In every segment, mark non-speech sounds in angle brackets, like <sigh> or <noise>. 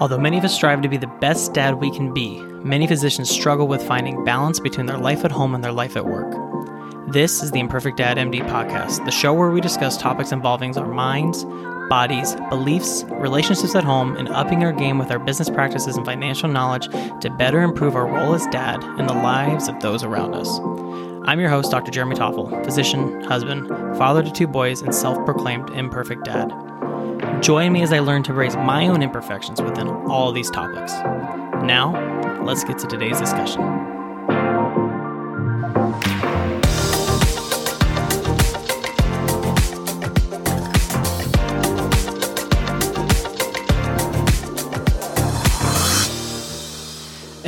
Although many of us strive to be the best dad we can be, many physicians struggle with finding balance between their life at home and their life at work. This is the Imperfect Dad MD podcast, the show where we discuss topics involving our minds, bodies, beliefs, relationships at home, and upping our game with our business practices and financial knowledge to better improve our role as dad and the lives of those around us. I'm your host, Dr. Jeremy Toffel, physician, husband, father to two boys, and self proclaimed imperfect dad. Join me as I learn to embrace my own imperfections within all these topics. Now, let's get to today's discussion.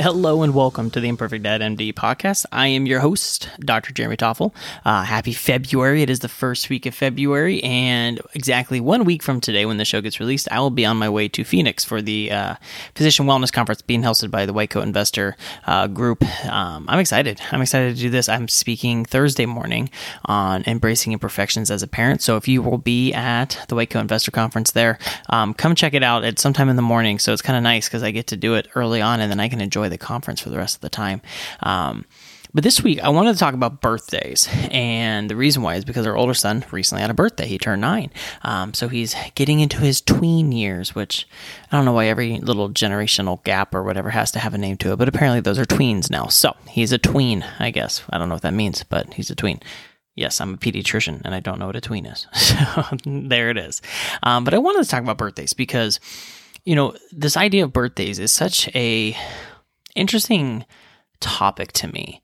Hello and welcome to the Imperfect Dad MD podcast. I am your host, Dr. Jeremy Toffel. Uh, happy February. It is the first week of February, and exactly one week from today, when the show gets released, I will be on my way to Phoenix for the uh, Physician Wellness Conference being hosted by the White Coat Investor uh, Group. Um, I'm excited. I'm excited to do this. I'm speaking Thursday morning on embracing imperfections as a parent. So if you will be at the White Coat Investor Conference there, um, come check it out at sometime in the morning. So it's kind of nice because I get to do it early on and then I can enjoy the conference for the rest of the time. Um, but this week, I wanted to talk about birthdays. And the reason why is because our older son recently had a birthday. He turned nine. Um, so he's getting into his tween years, which I don't know why every little generational gap or whatever has to have a name to it, but apparently those are tweens now. So he's a tween, I guess. I don't know what that means, but he's a tween. Yes, I'm a pediatrician and I don't know what a tween is. <laughs> So there it is. Um, but I wanted to talk about birthdays because, you know, this idea of birthdays is such a interesting topic to me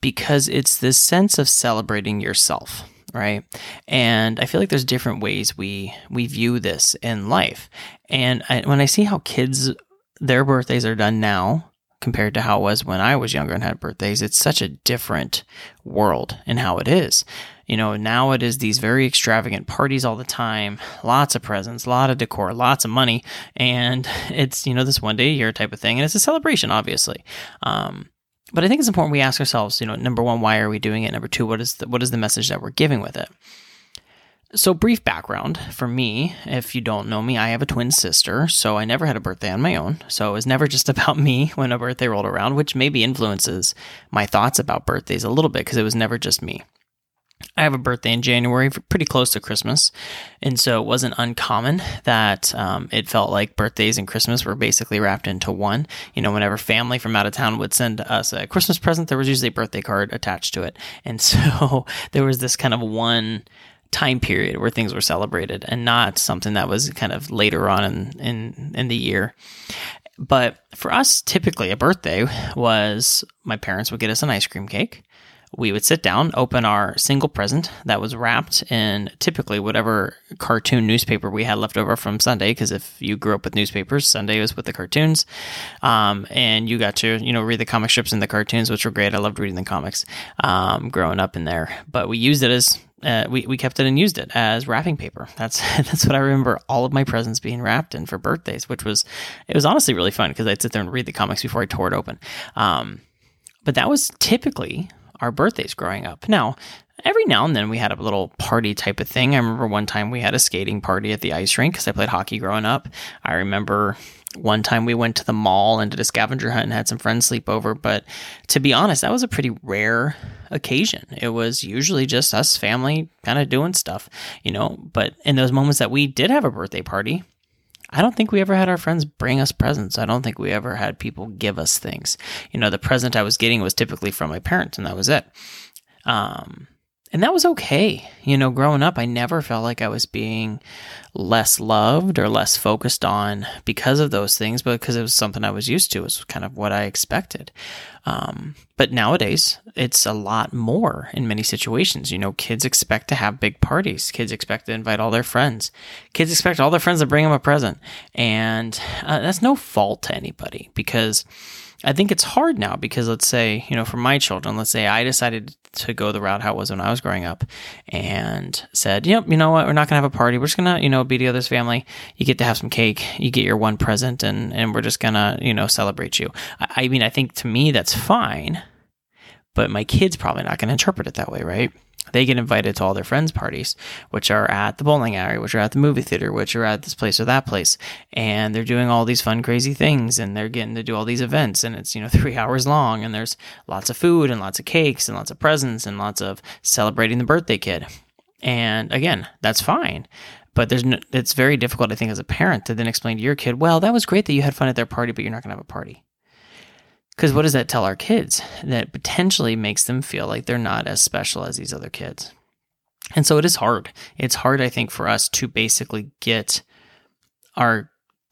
because it's this sense of celebrating yourself right? And i feel like there's different ways we we view this in life. And I, when i see how kids their birthdays are done now compared to how it was when i was younger and had birthdays it's such a different world in how it is you know, now it is these very extravagant parties all the time, lots of presents, a lot of decor, lots of money, and <laughs> it's, you know, this one day a year type of thing. And it's a celebration, obviously. Um, but I think it's important we ask ourselves, you know, number one, why are we doing it? Number two, what is the, what is the message that we're giving with it? So, brief background for me, if you don't know me, I have a twin sister, so I never had a birthday on my own. So, it was never <laughs> just about me when a birthday rolled around, which maybe influences my thoughts about birthdays a little bit because it was never just me. I have a birthday in January, pretty close to Christmas. And so it wasn't uncommon that um, it felt like birthdays and Christmas were basically wrapped into one. You know, whenever family from out of town would send us a Christmas present, there was usually a birthday card attached to it. And <laughs> so there was this kind of one time period where things were celebrated and not something that was kind of later on in, in, in the year. But for us, typically a birthday was my parents would get us an ice cream cake we would sit down, open our single present that was wrapped in typically whatever cartoon newspaper we had left over from Sunday. Because if you grew up with newspapers, Sunday was with the cartoons, um, and you got to you know read the comic strips and the cartoons, which were great. I loved reading the comics um, growing up in there. But we used it as uh, we, we kept it and used it as wrapping paper. That's <laughs> that's what I remember all of my presents being wrapped in for birthdays, which was it was honestly really fun because I'd sit there and read the comics before I tore it open. Um, but that was typically our birthdays growing up. Now, every now and then we had a little party type of thing. I remember one time we had a skating party at the ice rink because I played hockey growing up. I remember one time we went to the mall and did a scavenger hunt and had some friends sleep over. But to be honest, that was a pretty rare occasion. It was usually just us family kind of doing stuff, you know. But in those moments that we did have a birthday party, I don't think we ever had our friends bring us presents. I don't think we ever had people give us things. You know, the present I was getting was typically from my parents, and that was it. Um, and that was okay. You know, growing up, I never felt like I was being less loved or less focused on because of those things, but because it was something I was used to. It was kind of what I expected. Um, but nowadays, it's a lot more in many situations. You know, kids expect to have big parties. Kids expect to invite all their friends. Kids expect all their friends to bring them a present. And uh, that's no fault to anybody because I think it's hard now because let's say, you know, for my children, let's say I decided to go the route how it was when I was growing up and said, yep, you know what, we're not going to have a party. We're just going to, you know, be the other's family. You get to have some cake. You get your one present and, and we're just going to, you know, celebrate you. I, I mean, I think to me that's fine, but my kid's probably not going to interpret it that way, right? They get invited to all their friends' parties, which are at the bowling alley, which are at the movie theater, which are at this place or that place. And they're doing all these fun, crazy things and they're getting to do all these events. And it's, you know, <laughs> three hours long and there's lots of food and lots of cakes and lots of presents and lots of celebrating the birthday kid. And again, that's fine. But there's no, it's very difficult, I think, as a parent to then explain to your kid, well, that was great that you had fun at their party, but you're not going to have a party. Because what does that tell our kids? That potentially makes them feel like they're not as special as these other kids. And so it is hard. It's hard, I think, for us to basically get our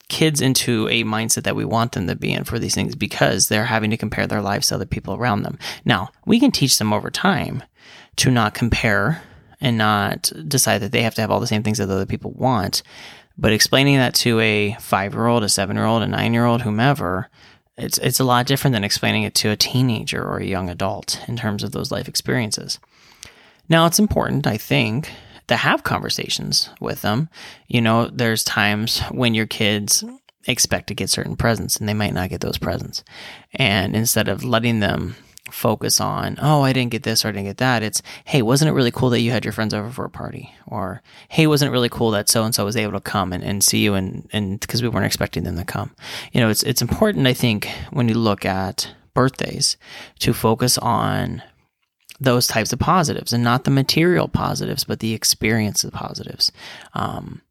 kids into a mindset that we want them to be in for these things because they're having to compare their lives to other people around them. Now, we can teach them over time to not compare and not decide that they have to have all the same things that other people want. But explaining that to a five year old, a seven year old, a nine year old, whomever, it's it's a lot different than explaining it to a teenager or a young adult in terms of those life experiences. Now, it's important, I think, to have conversations with them. You know, there's times when your kids expect to get certain presents and they might not get those presents. And instead of letting them focus on, oh, I didn't get this or I didn't get that. It's, hey, wasn't it really cool that you had your friends over for a party? Or, hey, wasn't it really cool that so and so was able to come and, and see you and, and because we weren't expecting them to come? You know, it's, it's important, I think, when you look at birthdays to focus on those types of positives and not the material positives, but the experience of positives. Um,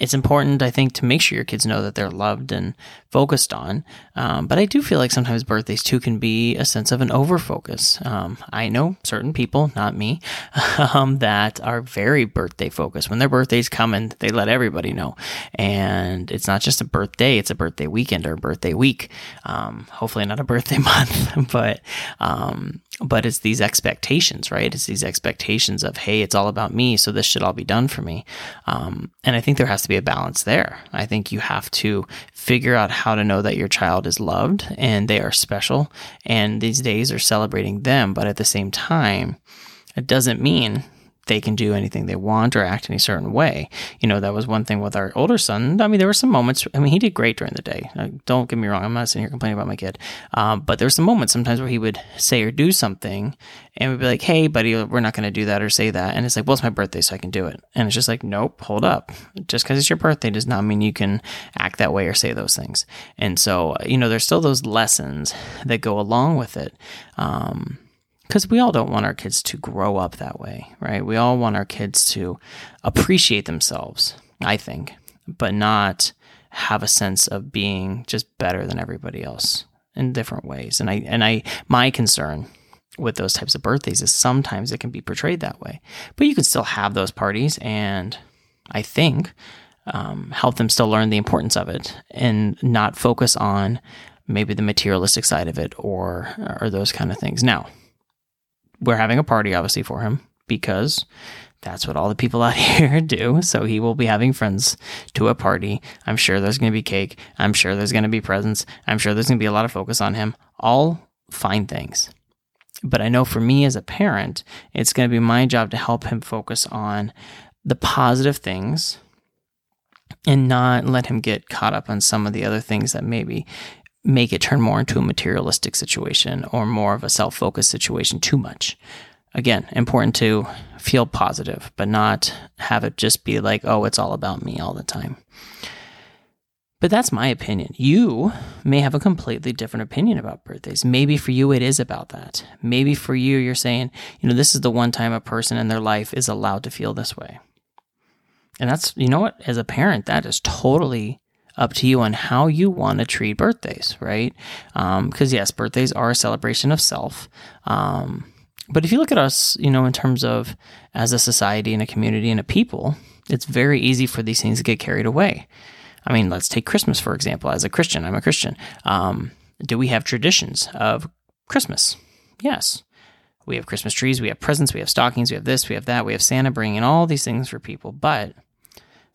it's important, I think, to make sure your kids know that they're loved and focused on. Um, but I do feel like sometimes birthdays too can be a sense of an overfocus. Um, I know certain people, not me, <laughs> um, that are very birthday focused. When their birthdays come and they let everybody know. And it's not just a birthday, it's a birthday weekend or a birthday week. Um, hopefully not a birthday <laughs> month, but um, but it's these expectations, right? It's these expectations of, hey, it's all about me, so this should all be done for me. Um, and I think there has to be a balance there. I think you have to figure out how to know that your child is loved and they are special, and these days are celebrating them. But at the same time, it doesn't mean they can do anything they want or act any certain way. You know, that was one thing with our older son. I mean, there were some moments, I mean, he did great during the day. Uh, don't get me wrong. I'm not sitting here complaining about my kid. Um, but there were some moments sometimes where he would say or do something and we'd be like, hey, buddy, we're not going to do that or say that. And it's like, well, it's my birthday, so I can do it. And it's just like, nope, hold up. Just because it's your birthday does not mean you can act that way or say those things. And so, you know, there's still those lessons that go along with it. Um, because we all don't want our kids to grow up that way, right? We all want our kids to appreciate themselves, I think, but not have a sense of being just better than everybody else in different ways. And I and I my concern with those types of birthdays is sometimes it can be portrayed that way, but you can still have those parties, and I think um, help them still learn the importance of it and not focus on maybe the materialistic side of it or or those kind of things. Now we're having a party obviously for him because that's what all the people <laughs> out here do. So he will be having friends to a party. I'm sure there's going to be cake. I'm sure there's going to be presents. I'm sure there's going to be a lot of focus on him. All fine things. But I know for me as a parent, it's going to be my job to help him focus on the positive things and not let him get caught up on some of the other things that maybe make it turn more into a materialistic situation or more of a self focused situation too much. Again, important to feel positive, but not have it just be like, oh, it's all about me all the time. But that's my opinion. You may have a completely different opinion about birthdays. Maybe for you, it is about that. Maybe for you, you're saying, you know, this is the one time a person in their life is allowed to feel this way. And that's, you know what, as a parent, that is totally up to you on how you want to treat birthdays, right? Because um, yes, birthdays are a celebration of self. Um, but if you look at us, you know, in terms of as a society and a community and a people, it's very easy for these things to get carried away. I mean, let's take Christmas, for example. As a Christian, I'm a Christian. Um, do we have traditions of Christmas? Yes. We have Christmas trees, we have presents, we have stockings, we have this, we have that, we have Santa bringing all these things for people. But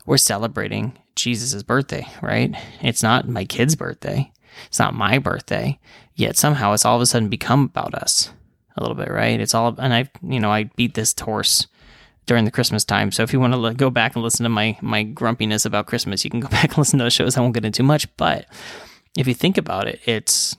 we're celebrating Jesus' birthday, right? It's not my kid's birthday. It's not my birthday. Yet somehow it's all of a sudden become about us a little bit, right? It's all, and I, you know, I beat this horse during the Christmas time. So if you want to go back and listen to my my grumpiness about Christmas, you can go <laughs> back and listen to those shows. I won't get into much, but if you think about it, it's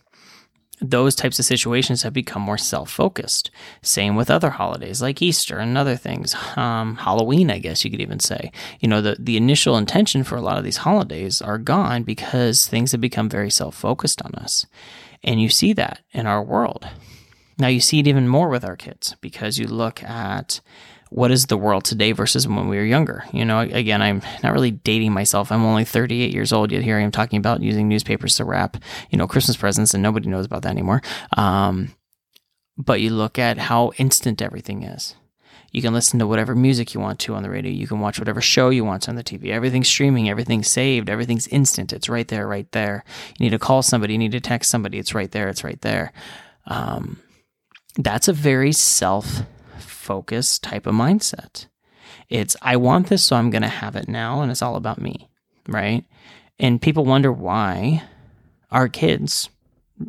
those types of situations have become more self focused. Same with other holidays like Easter and other things. Um, Halloween, I guess you could even say. You know, the, the initial intention for a lot of these holidays are gone because things have become very self focused on us. And you see that in our world. Now, you see it even more with our kids because you look at what is the world today versus when we were younger. You know, again, I'm not really dating myself. I'm only 38 years old, yet here I am talking about using newspapers to wrap, you know, Christmas presents, and nobody knows about that anymore. Um, but you look at how instant everything is. You can listen to whatever music you want to on the radio. You can watch whatever show you want on the TV. Everything's streaming, everything's saved, everything's instant. It's right there, right there. You need to call somebody, you need to text somebody. It's right there, it's right there. Um, that's a very self focused type of mindset. It's, I want this, so I'm going to have it now, and it's all about me, right? And people wonder why our kids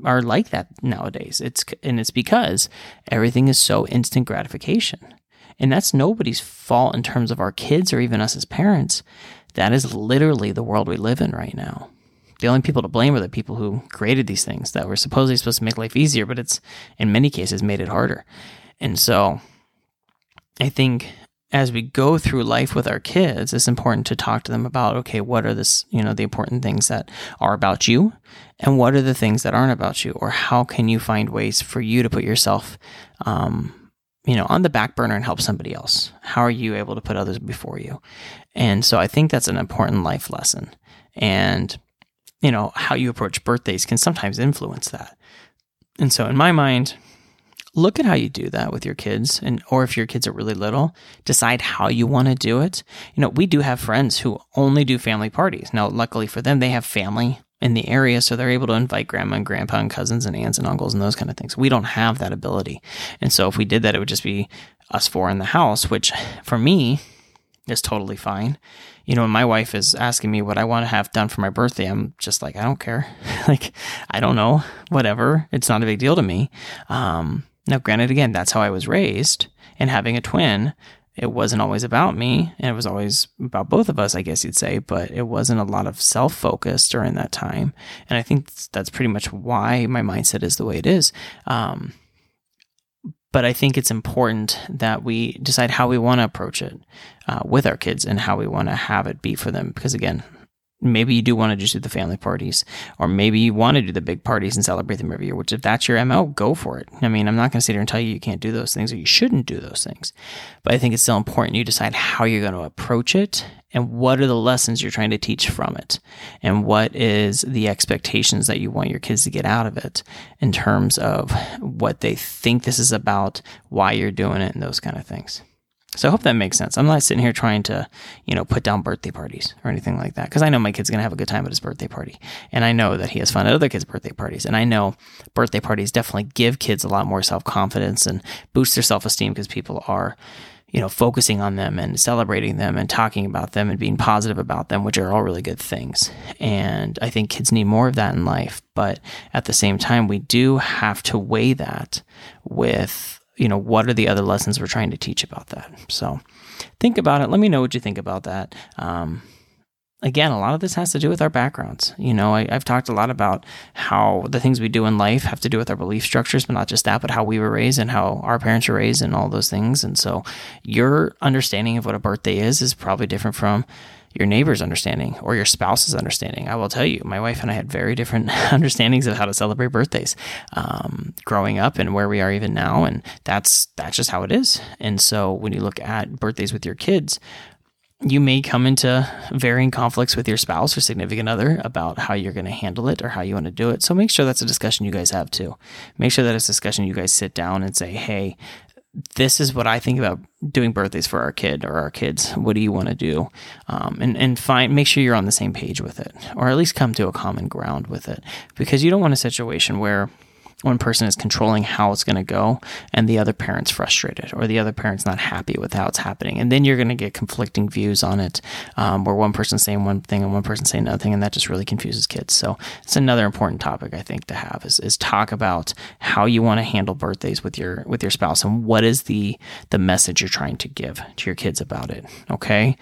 are like that nowadays. It's and it's because everything is so instant gratification. And that's nobody's fault in terms of our kids or even us as parents. That is literally the world we live in right now. The only people to blame are the people who created these things that were supposedly supposed to make life easier, but it's in many cases made it harder. And so I think as we go through life with our kids, it's important to talk to them about okay, what are this, you know, the important things that are about you and what are the things that aren't about you, or how can you find ways for you to put yourself, um, you know, on the back burner and help somebody else? How are you able to put others before you? And so I think that's an important life lesson. And, you know, how you approach birthdays can sometimes influence that. And so in my mind, look at how you do that with your kids and or if your kids are really little decide how you want to do it you know we do have friends who only do family parties now luckily for them they have family in the area so they're able to invite grandma and grandpa and cousins and aunts and uncles and those kind of things we don't have that ability and so if we did that it would just be us four in the house which for me is totally fine you know, when my wife is asking me what I want to have done for my birthday, I'm just like, I don't care. <laughs> like, I don't know, whatever. It's not a big deal to me. Um, now, granted, again, that's how I was raised, and having a twin, it wasn't always about me, and it was always about both of us, I guess you'd say, but it wasn't a lot of self focus during that time. And I think that's pretty much why my mindset is the way it is. Um, but I think it's important that we decide how we want to approach it uh, with our kids and how we want to have it be for them. Because again, maybe you do want to just do the family parties, or maybe you want to do the big parties and celebrate them every year, which if that's your MO, go for it. I mean, I'm not going to sit here and tell you you can't do those things or you shouldn't do those things. But I think it's still important you decide how you're going to approach it and what are the lessons you're trying to teach from it and what is the expectations that you want your kids to get out of it in terms of what they think this is about, why you're doing it, and those kind of things. So I hope that makes sense. I'm not sitting here trying to, you know, put down birthday parties or anything like that because I know my kid's going to have a good time at his birthday party. And I know that he has fun at other kids' birthday parties. And I know birthday parties definitely give kids a lot more self confidence and boost their self esteem because people are, you know, focusing on them and celebrating them and talking about them and being positive about them, which are all really good things. And I think kids need more of that in life. But at the same time, we do have to weigh that with you know, what are the other lessons we're trying to teach about that? So think about it. Let me know what you think about that. Um, again, a lot of this has to do with our backgrounds. You know, I, have talked a lot about how the things we do in life have to do with our belief structures, but not just that, but how we were raised and how our parents were raised and all those things. And so your understanding of what a birthday is is probably different from your neighbor's understanding or your spouse's understanding. I will tell you, my wife and I had very different <laughs> understandings of how to celebrate birthdays um, growing up and where we are even now, and that's that's just how it is. And so when you look at birthdays with your kids, you may come into varying conflicts with your spouse or significant other about how you're going to handle it or how you want to do it. So make sure that's a discussion you guys have too. Make sure that it's a discussion you guys sit down and say, hey, this is what I think about doing birthdays for our kid or our kids. What do you want to do? Um, and and find make sure you're on the same page with it, or at least come to a common ground with it, because you don't want a situation where one person is controlling how it's going to go and the other parent's frustrated or the other parent's not happy with how it's happening and then you're going to get conflicting views on it um, where one person's saying one thing and one person's saying another thing and that just really confuses kids so it's another important topic i think to have is, is talk about how you want to handle birthdays with your with your spouse and what is the the message you're trying to give to your kids about it okay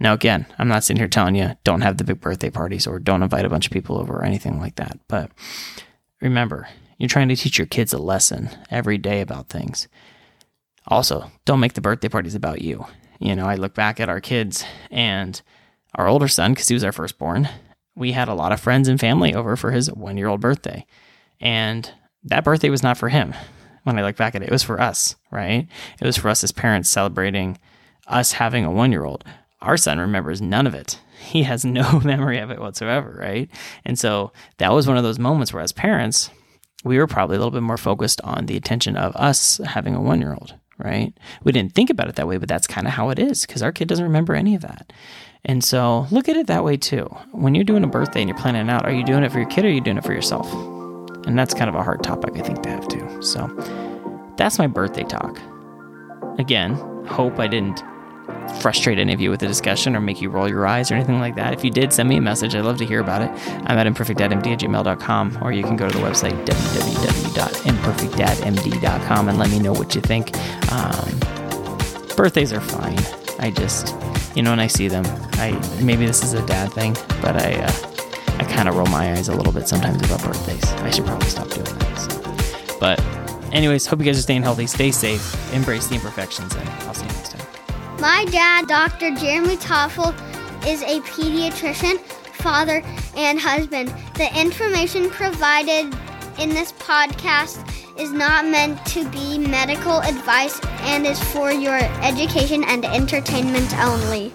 now, again, I'm not sitting here telling you don't have the big birthday parties or don't invite a bunch of people over or anything like that. But remember, You're trying to teach your kids a lesson every day about things. Also, don't make the birthday parties about you. You know, I look back at our kids and our older son, because he was our firstborn, we had a lot of friends and family over for his one year old birthday. And that birthday was not for him. When I look back at it, it was for us, right? It was for us as parents celebrating us having a one year old. Our son remembers none of it. He has <laughs> no memory of it whatsoever, right? And so that was one of those moments where, as parents, we were probably a little bit more focused on the attention of us having a one year old, right? We didn't think about it that way, but that's kind of how it is because our kid doesn't remember any of that. And so look at it that way too. When you're doing a birthday and you're planning it out, are you doing it for your kid or are you doing it for yourself? And that's kind of a hard topic, I think, to have too. So that's my birthday talk. Again, hope I didn't frustrate any of you with the discussion or make you roll your eyes or anything like that. If you did, send me a message. I'd love to hear about it. I'm at imperfectdadmd at gmail.com or you can go to the website www.imperfectdadmd.com and let me know what you think. Um, birthdays are fine. I just, you know, when I see them, I maybe this is a dad thing, but I, uh, I kind of roll my eyes a little bit sometimes about birthdays. I should probably stop doing that. So. But, anyways, hope you guys are staying healthy. Stay safe. Embrace the imperfections, and I'll see you next time. My dad, Dr. Jeremy Toffel, is a pediatrician, father, and husband. The information provided in this podcast is not meant to be medical advice and is for your education and entertainment only.